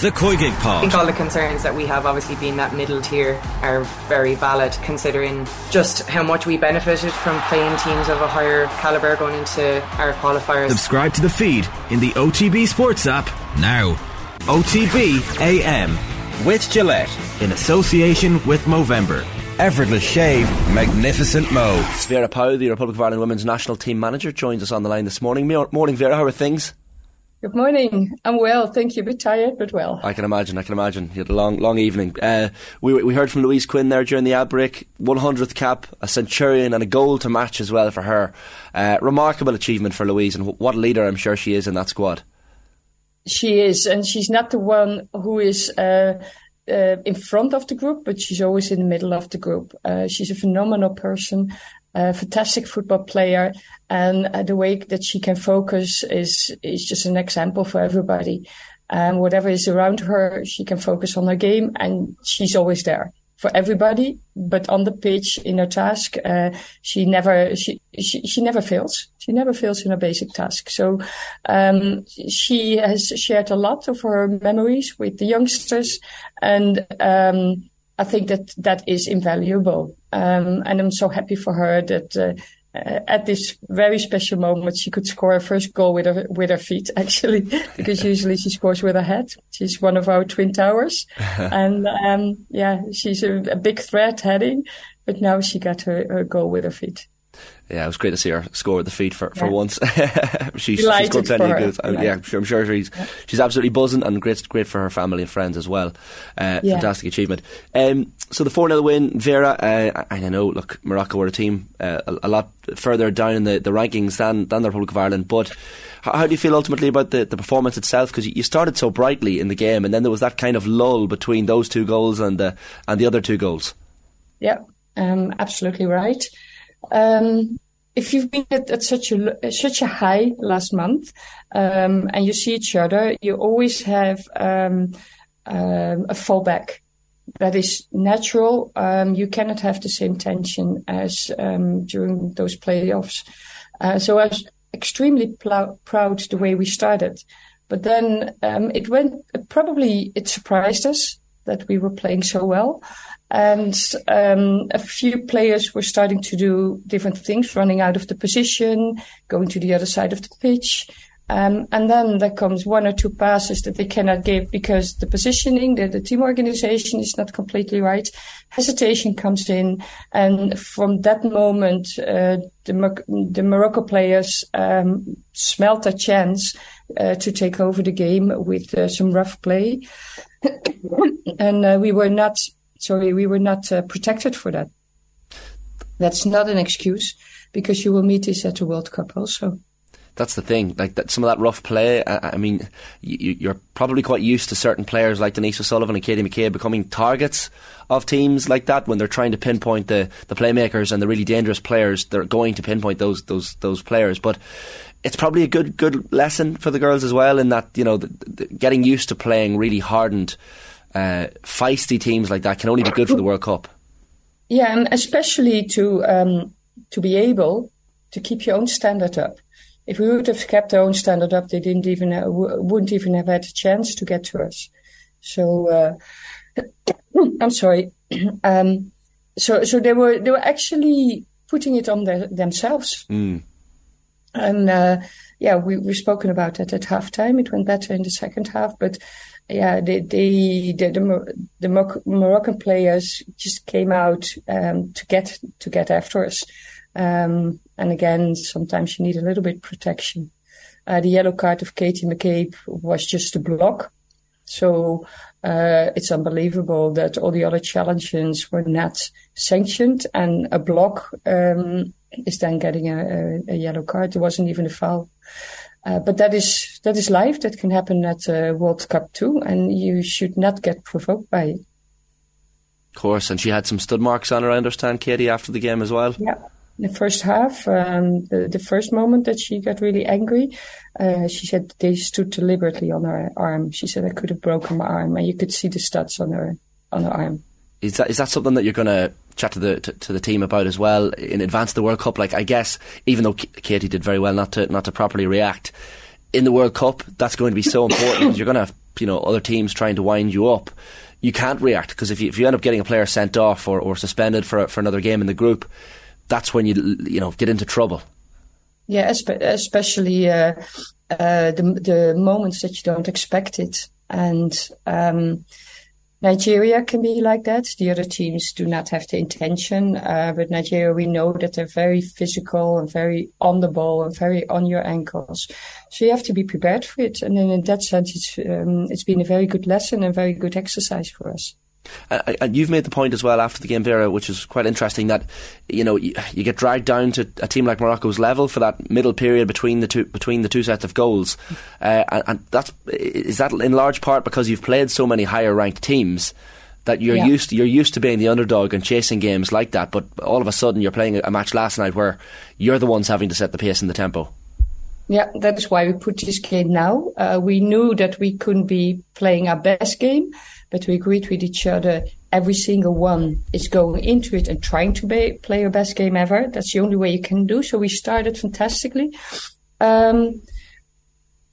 The COYGIG Pod. I think all the concerns that we have, obviously being that middle tier, are very valid considering just how much we benefited from playing teams of a higher calibre going into our qualifiers. Subscribe to the feed in the OTB Sports app now. OTB AM with Gillette in association with Movember. Effortless shave, magnificent mo. Vera Pauw, the Republic of Ireland women's national team manager, joins us on the line this morning. Morning, Vera. How are things? Good morning. I'm well, thank you. A bit tired, but well. I can imagine. I can imagine. You had a long, long evening. Uh, we we heard from Louise Quinn there during the ad break. 100th cap, a centurion, and a goal to match as well for her. Uh, remarkable achievement for Louise, and what a leader I'm sure she is in that squad. She is, and she's not the one who is. Uh, uh, in front of the group, but she's always in the middle of the group. Uh, she's a phenomenal person, a fantastic football player, and uh, the way that she can focus is is just an example for everybody. And whatever is around her, she can focus on her game, and she's always there for everybody. But on the pitch, in her task, uh, she never she, she she never fails. She never fails in her basic task. So um, she has shared a lot of her memories with the youngsters, and um, I think that that is invaluable. Um, and I'm so happy for her that uh, at this very special moment, she could score her first goal with her with her feet, actually, because usually she scores with her head. She's one of our twin towers, and um, yeah, she's a, a, big threat heading, but now she got her, her goal with her feet yeah, it was great to see her score with the feet for, for yeah. once. she, she scored plenty of goals. yeah, I'm sure, I'm sure she's yeah. she's absolutely buzzing and great great for her family and friends as well. Uh, yeah. Fantastic achievement. Um, so the 4 0 win, Vera, uh, I know, look, Morocco were a team uh, a, a, lot further down in the, the rankings than, than the Republic of Ireland, but how, how do you feel ultimately about the, the performance itself? Because you started so brightly in the game and then there was that kind of lull between those two goals and the, and the other two goals. Yeah, um, absolutely right. Um, if you've been at, at, such a such a high last month, um, and you see each other, you always have um, um, a fallback. That is natural. Um, you cannot have the same tension as um, during those playoffs. Uh, so I was extremely pl- proud the way we started, but then um, it went. Probably it surprised us that we were playing so well. And um, a few players were starting to do different things, running out of the position, going to the other side of the pitch. Um, and then there comes one or two passes that they cannot give because the positioning, the, the team organization is not completely right. Hesitation comes in. And from that moment, uh, the, the Morocco players um, smelt a chance uh, to take over the game with uh, some rough play. and uh, we were not sorry we were not uh, protected for that that's not an excuse because you will meet this at the world cup also that's the thing. Like that, some of that rough play. I, I mean, you, are probably quite used to certain players like Denise O'Sullivan and Katie McCabe becoming targets of teams like that when they're trying to pinpoint the, the playmakers and the really dangerous players. They're going to pinpoint those those those players, but it's probably a good good lesson for the girls as well in that you know the, the, getting used to playing really hardened, uh, feisty teams like that can only be good for the World Cup. Yeah, and especially to um, to be able to keep your own standard up. If we would have kept our own standard up, they didn't even uh, wouldn't even have had a chance to get to us. So uh, I'm sorry. um, so so they were they were actually putting it on their, themselves. Mm. And uh, yeah, we, we've spoken about that at halftime. It went better in the second half, but yeah, the the the, the Moroccan players just came out um, to get to get after us. Um, and again, sometimes you need a little bit protection. Uh, the yellow card of Katie McCabe was just a block. So uh, it's unbelievable that all the other challenges were not sanctioned, and a block um, is then getting a, a, a, yellow card. There wasn't even a foul. Uh, but that is that is life. That can happen at uh, World Cup too, and you should not get provoked by it. Of course, and she had some stud marks on her. I understand, Katie, after the game as well. Yeah, the first half, um, the, the first moment that she got really angry, uh, she said they stood deliberately on her arm. She said I could have broken my arm, and you could see the studs on her on her arm. Is that is that something that you're going to chat to the to, to, the team about as well in advance of the World Cup? Like I guess even though Katie did very well not to not to properly react in the World Cup, that's going to be so important you're going to have you know other teams trying to wind you up, you can't react because if you if you end up getting a player sent off or, or suspended for for another game in the group, that's when you you know get into trouble. Yeah, especially uh, uh, the the moments that you don't expect it, and um, Nigeria can be like that. The other teams do not have the intention, uh, but Nigeria, we know that they're very physical and very on the ball and very on your ankles. So you have to be prepared for it. And in that sense, it's um, it's been a very good lesson and very good exercise for us. Uh, and you've made the point as well after the game, Vera, which is quite interesting that you know you, you, get dragged down to a team like Morocco's level for that middle period between the two between the two sets of goals, uh, and, and, that's is that in large part because you've played so many higher ranked teams that you're yeah. used to, you're used to being the underdog and chasing games like that, but all of a sudden you're playing a match last night where you're the ones having to set the pace and the tempo. Yeah, that is why we put this game now. Uh, we knew that we couldn't be playing our best game but we agreed with each other every single one is going into it and trying to be, play your best game ever. That's the only way you can do. So we started fantastically. Um,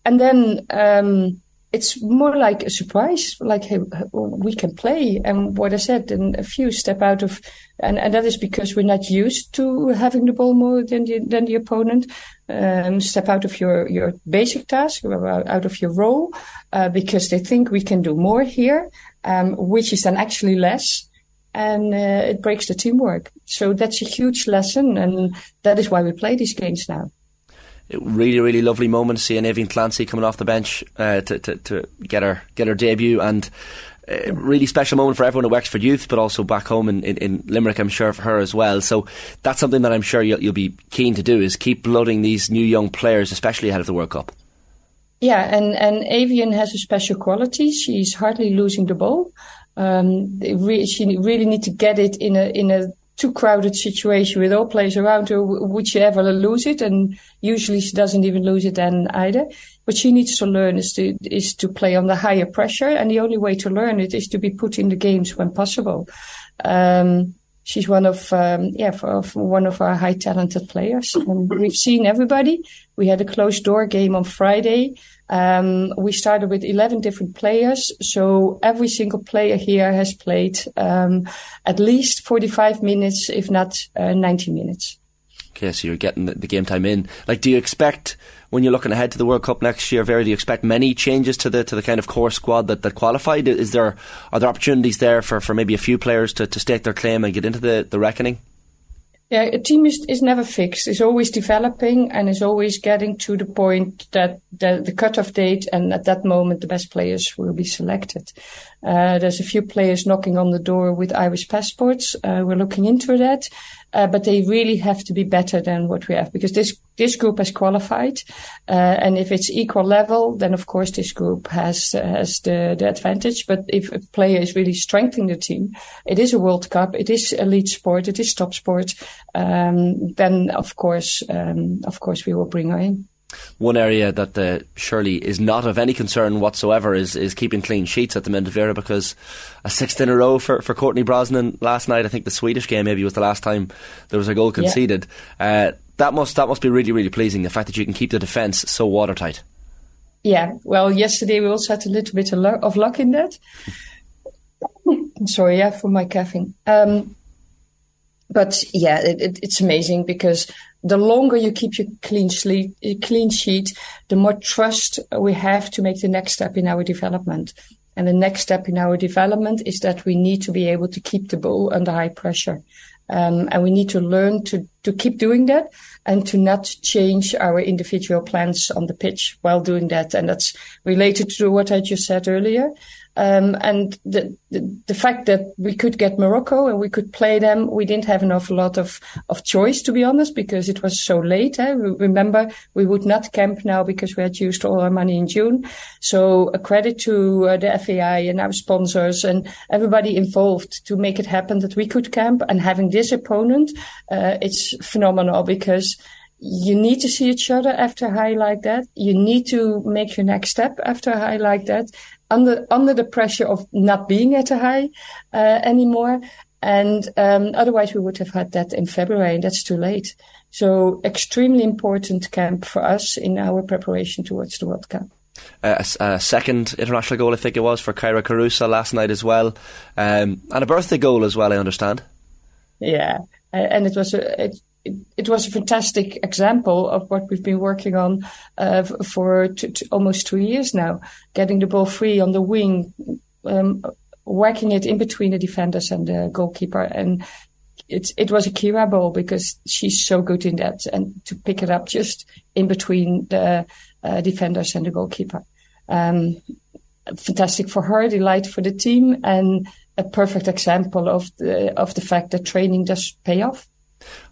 and then, um, it's more like a surprise, like, hey, we can play. And what I said, and a few step out of, and, and that is because we're not used to having the ball more than the, than the opponent. Um, step out of your, your basic task, out of your role, uh, because they think we can do more here, um, which is then actually less. And uh, it breaks the teamwork. So that's a huge lesson. And that is why we play these games now really, really lovely moment seeing Aoibheann Clancy coming off the bench uh, to, to, to get her get her debut and. A uh, really special moment for everyone works for youth, but also back home in, in, in, Limerick, I'm sure for her as well. So that's something that I'm sure you'll, you'll be keen to do is keep blooding these new young players, especially ahead of the World Cup. Yeah, and and Aoibhinn has a special quality. She's hardly losing the ball. Um, re- she really need to get it in a in a too crowded situation with all players around her, would she ever lose it? And usually she doesn't even lose it then either. What she needs to learn is to, is to play under higher pressure. And the only way to learn it is to be put in the games when possible. Um, she's one of, um, yeah, for, one of our high talented players. And we've seen everybody. We had a closed door game on Friday. Um, we started with 11 different players. So every single player here has played um, at least 45 minutes, if not uh, 90 minutes. Okay, so you're getting the, game time in. Like, do you expect when you're looking ahead to the World Cup next year, Vera? Do you expect many changes to the to the kind of core squad that, that qualified? Is there are there opportunities there for, for maybe a few players to, to stake their claim and get into the, the reckoning? Yeah, a team is, is never fixed. It's always developing and is always getting to the point that the, the cutoff date and at that moment the best players will be selected. Uh, there's a few players knocking on the door with Irish passports. Uh, we're looking into that. Uh, but they really have to be better than what we have because this this group has qualified, uh, and if it's equal level, then of course this group has has the, the advantage. But if a player is really strengthening the team, it is a World Cup, it is elite sport, it is top sport. Um, then of course, um, of course, we will bring her in. One area that uh, surely is not of any concern whatsoever is, is keeping clean sheets at the minute, Vera, because a sixth in a row for, for Courtney Brosnan last night. I think the Swedish game maybe was the last time there was a goal conceded. Yeah. Uh, that must that must be really really pleasing. The fact that you can keep the defence so watertight. Yeah, well, yesterday we also had a little bit of luck, of luck in that. Sorry, yeah, for my coughing. Um, but yeah, it, it, it's amazing because the longer you keep your clean, clean sheet, the more trust we have to make the next step in our development. And the next step in our development is that we need to be able to keep the ball under high pressure. Um, and we need to learn to, to keep doing that and to not change our individual plans on the pitch while doing that. And that's related to what I just said earlier. Um, and the, the, the fact that we could get Morocco and we could play them, we didn't have an awful lot of of choice to be honest because it was so late. Eh? Remember, we would not camp now because we had used all our money in June. So a credit to uh, the FAI and our sponsors and everybody involved to make it happen that we could camp. And having this opponent, uh, it's phenomenal because you need to see each other after a high like that. You need to make your next step after a high like that under under the pressure of not being at a high uh, anymore. And um, otherwise, we would have had that in February, and that's too late. So, extremely important camp for us in our preparation towards the World Cup. a, a, second international goal, I think it was, for Kyra Carusa last night as well, um, and a birthday goal as well. I understand. Yeah, and it was a it, it was a fantastic example of what we've been working on uh, for almost two years now, getting the ball free on the wing, um, whacking it in between the defenders and the goalkeeper, and it it was a Kyra ball because she's so good in that, and to pick it up just in between the uh, defenders and the goalkeeper. Um, fantastic for her, delight for the team, and a perfect example of the of the fact that training does pay off.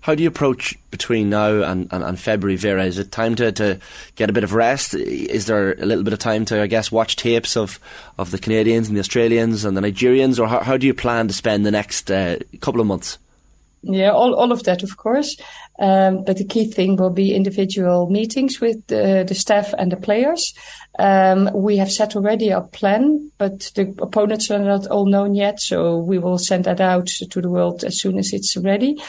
How do you approach between now and, and, and, February, Vera? Is it time to, to get a bit of rest? Is there a little bit of time to, I guess, watch tapes of, of the Canadians and the Australians and the Nigerians? Or how, how do you plan to spend the next uh, couple of months? Yeah, all, all of that, of course. Um, but the key thing will be individual meetings with the, the staff and the players. Um, we have set already a plan, but the opponents are not all known yet. So we will send that out to the world as soon as it's ready.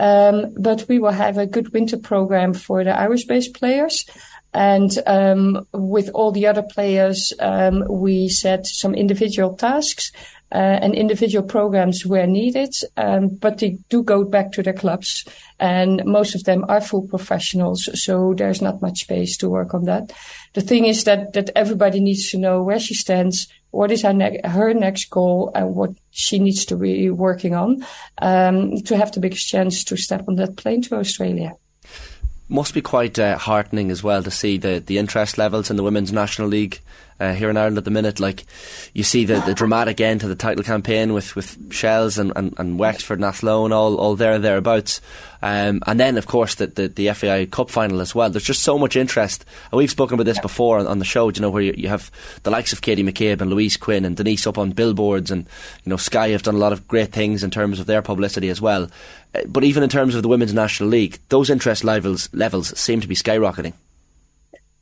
Um, but we will have a good winter program for the Irish based players. And um, with all the other players, um, we set some individual tasks uh, and individual programs where needed, um, but they do go back to their clubs, and most of them are full professionals, so there's not much space to work on that. The thing is that that everybody needs to know where she stands, what is her, ne- her next goal, and what she needs to be working on um, to have the biggest chance to step on that plane to Australia. Must be quite uh, heartening as well to see the, the interest levels in the Women's National League uh, here in Ireland at the minute. Like you see the, the dramatic end to the title campaign with, with Shels and, and, and Wexford and Athlone all, all there and thereabouts. Um, and then, of course, the, the, the FAI Cup final as well. There's just so much interest. And we've spoken about this before on, on, the show, you know, where you, you have the likes of Katie McCabe and Louise Quinn and Denise up on billboards and, you know, Sky have done a lot of great things in terms of their publicity as well. Uh, but even in terms of the Women's National League, those interest levels, levels seem to be skyrocketing.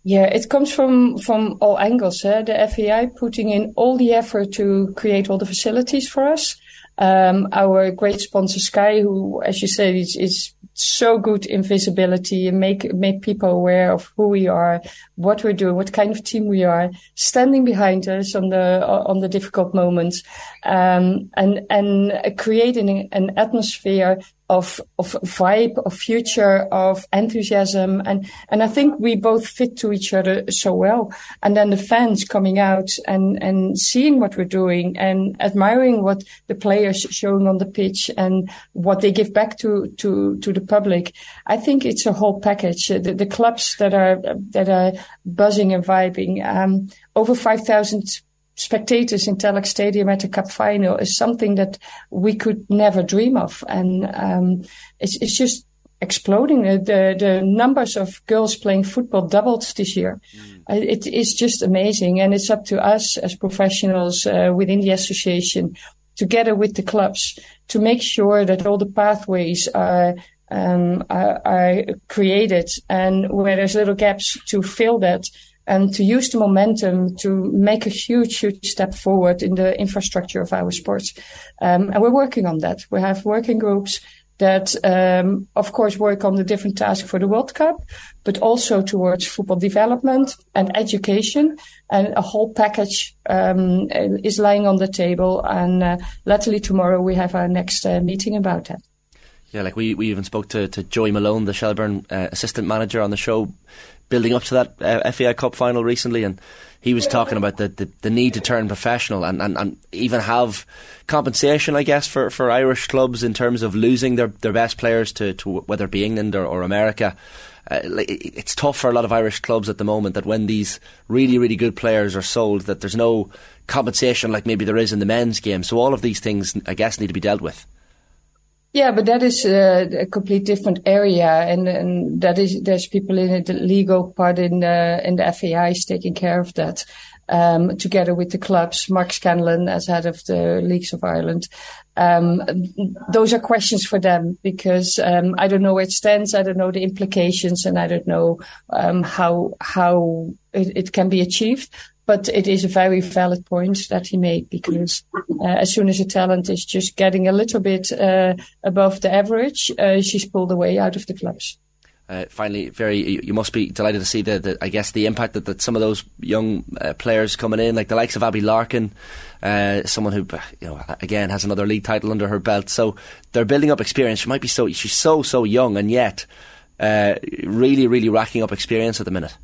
Yeah, it comes from from all angles. Eh? The FAI putting in all the effort to create all the facilities for us. Um, our great sponsor Sky, who, as you said, is, is so good in visibility and make make people aware of who we are, what we're doing, what kind of team we are, standing behind us on the on the difficult moments, um, and and creating an atmosphere of of vibe, of future, of enthusiasm, and and I think we both fit to each other so well. And then the fans coming out and and seeing what we're doing and admiring what the players showing on the pitch and what they give back to to to the public. I think it's a whole package. The, the clubs that are that are buzzing and vibing. Um, over five thousand spectators in Tallaght Stadium at the Cup final is something that we could never dream of. And um, it's, it's just exploding. The, the numbers of girls playing football doubled this year. Mm. It is just amazing. And it's up to us as professionals uh, within the association, together with the clubs, to make sure that all the pathways are um, are, are, created and where there's little gaps to fill that and to use the momentum to make a huge, huge step forward in the infrastructure of our sports. Um, and we're working on that. We have working groups that, um, of course, work on the different tasks for the World Cup, but also towards football development and education. And a whole package um, is lying on the table. And uh, latterly tomorrow we have our next uh, meeting about that. Yeah, like we, we even spoke to, to Joey Malone, the Shelbourne uh, assistant manager, on the show building up to that uh, FAI Cup final recently, and he was talking about the, the, the, need to turn professional and, and, and even have compensation, I guess, for, for Irish clubs in terms of losing their, their best players to, to whether it be England or, or America. Uh, it's tough for a lot of Irish clubs at the moment that when these really, really good players are sold, that there's no compensation like maybe there is in the men's game. So all of these things, I guess, need to be dealt with. Yeah, but that is a, a complete different area, and, and that is there's people in the legal part in the in the FAI is taking care of that. Um, together with the clubs, Mark Scanlon as head of the Leagues of Ireland. Um, those are questions for them because um, I don't know where it stands, I don't know the implications, and I don't know um, how how it, it, can be achieved. But it is a Vera valid point that he made because uh, as soon as a talent is just getting a little bit uh, above the average, uh, she's pulled away out of the clubs. Uh, finally, very you must be delighted to see the, the I guess the impact that, that some of those young uh, players coming in, like the likes of Abbie Larkin, uh, someone who you know again has another league title under her belt. So they're building up experience. She might be so she's so so young and yet uh, really really racking up experience at the minute.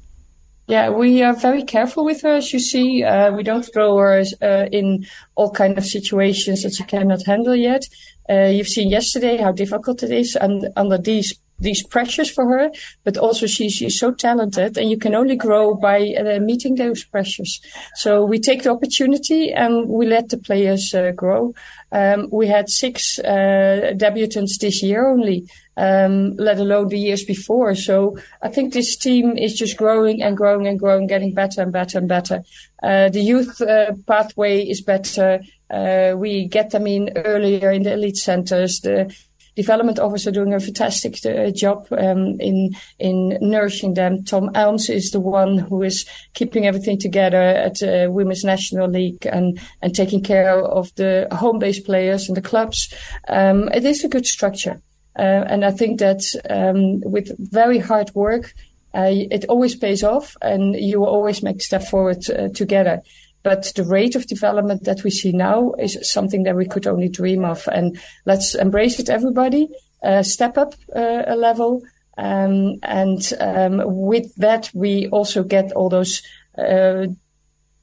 Yeah, we are very careful with her, as you see. Uh, we don't throw her uh, in all kind of situations that she cannot handle yet. Uh, you've seen yesterday how difficult it is and under these these pressures for her, but also she, she's so talented and you can only grow by uh, meeting those pressures. So we take the opportunity and we let the players uh, grow. Um, we had six uh, debutants this year only, um, let alone the years before. So I think this team is just growing and growing and growing, getting better and better and better. Uh, the youth uh, pathway is better. Uh, we get them in earlier in the elite centers. The development officer doing a fantastic uh, job um, in in nourishing them. Tom Elms is the one who is keeping everything together at uh, Women's National League and and taking care of the home based players and the clubs. Um, it is a good structure, uh, and I think that um, with very hard work. Uh, it always pays off, and you always make step forward uh, together. But the rate of development that we see now is something that we could only dream of. And let's embrace it, everybody. Uh, step up uh, a level. Um, and um, with that, we also get all those uh,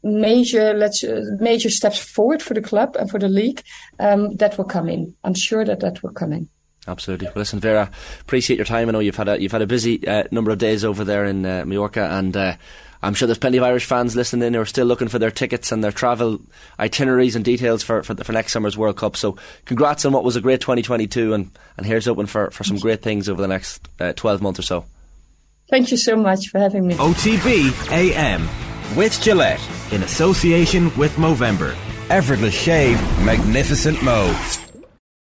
major, let's uh, major steps forward for the club and for the league um, that will come in. I'm sure that that will come in. Absolutely. Well, listen, Vera, appreciate your time. I know you've had a you've had a busy uh, number of days over there in uh, Mallorca, and I'm sure there's plenty of Irish fans listening in who are still looking for their tickets and their travel itineraries and details for, for, the, for next summer's World Cup. So congrats on what was a great 2022 and, and here's hoping for, for some great things over the next uh, 12 months or so. Thank you so much for having me. OTB AM with Gillette in association with Movember. Effortless shave, magnificent Mo.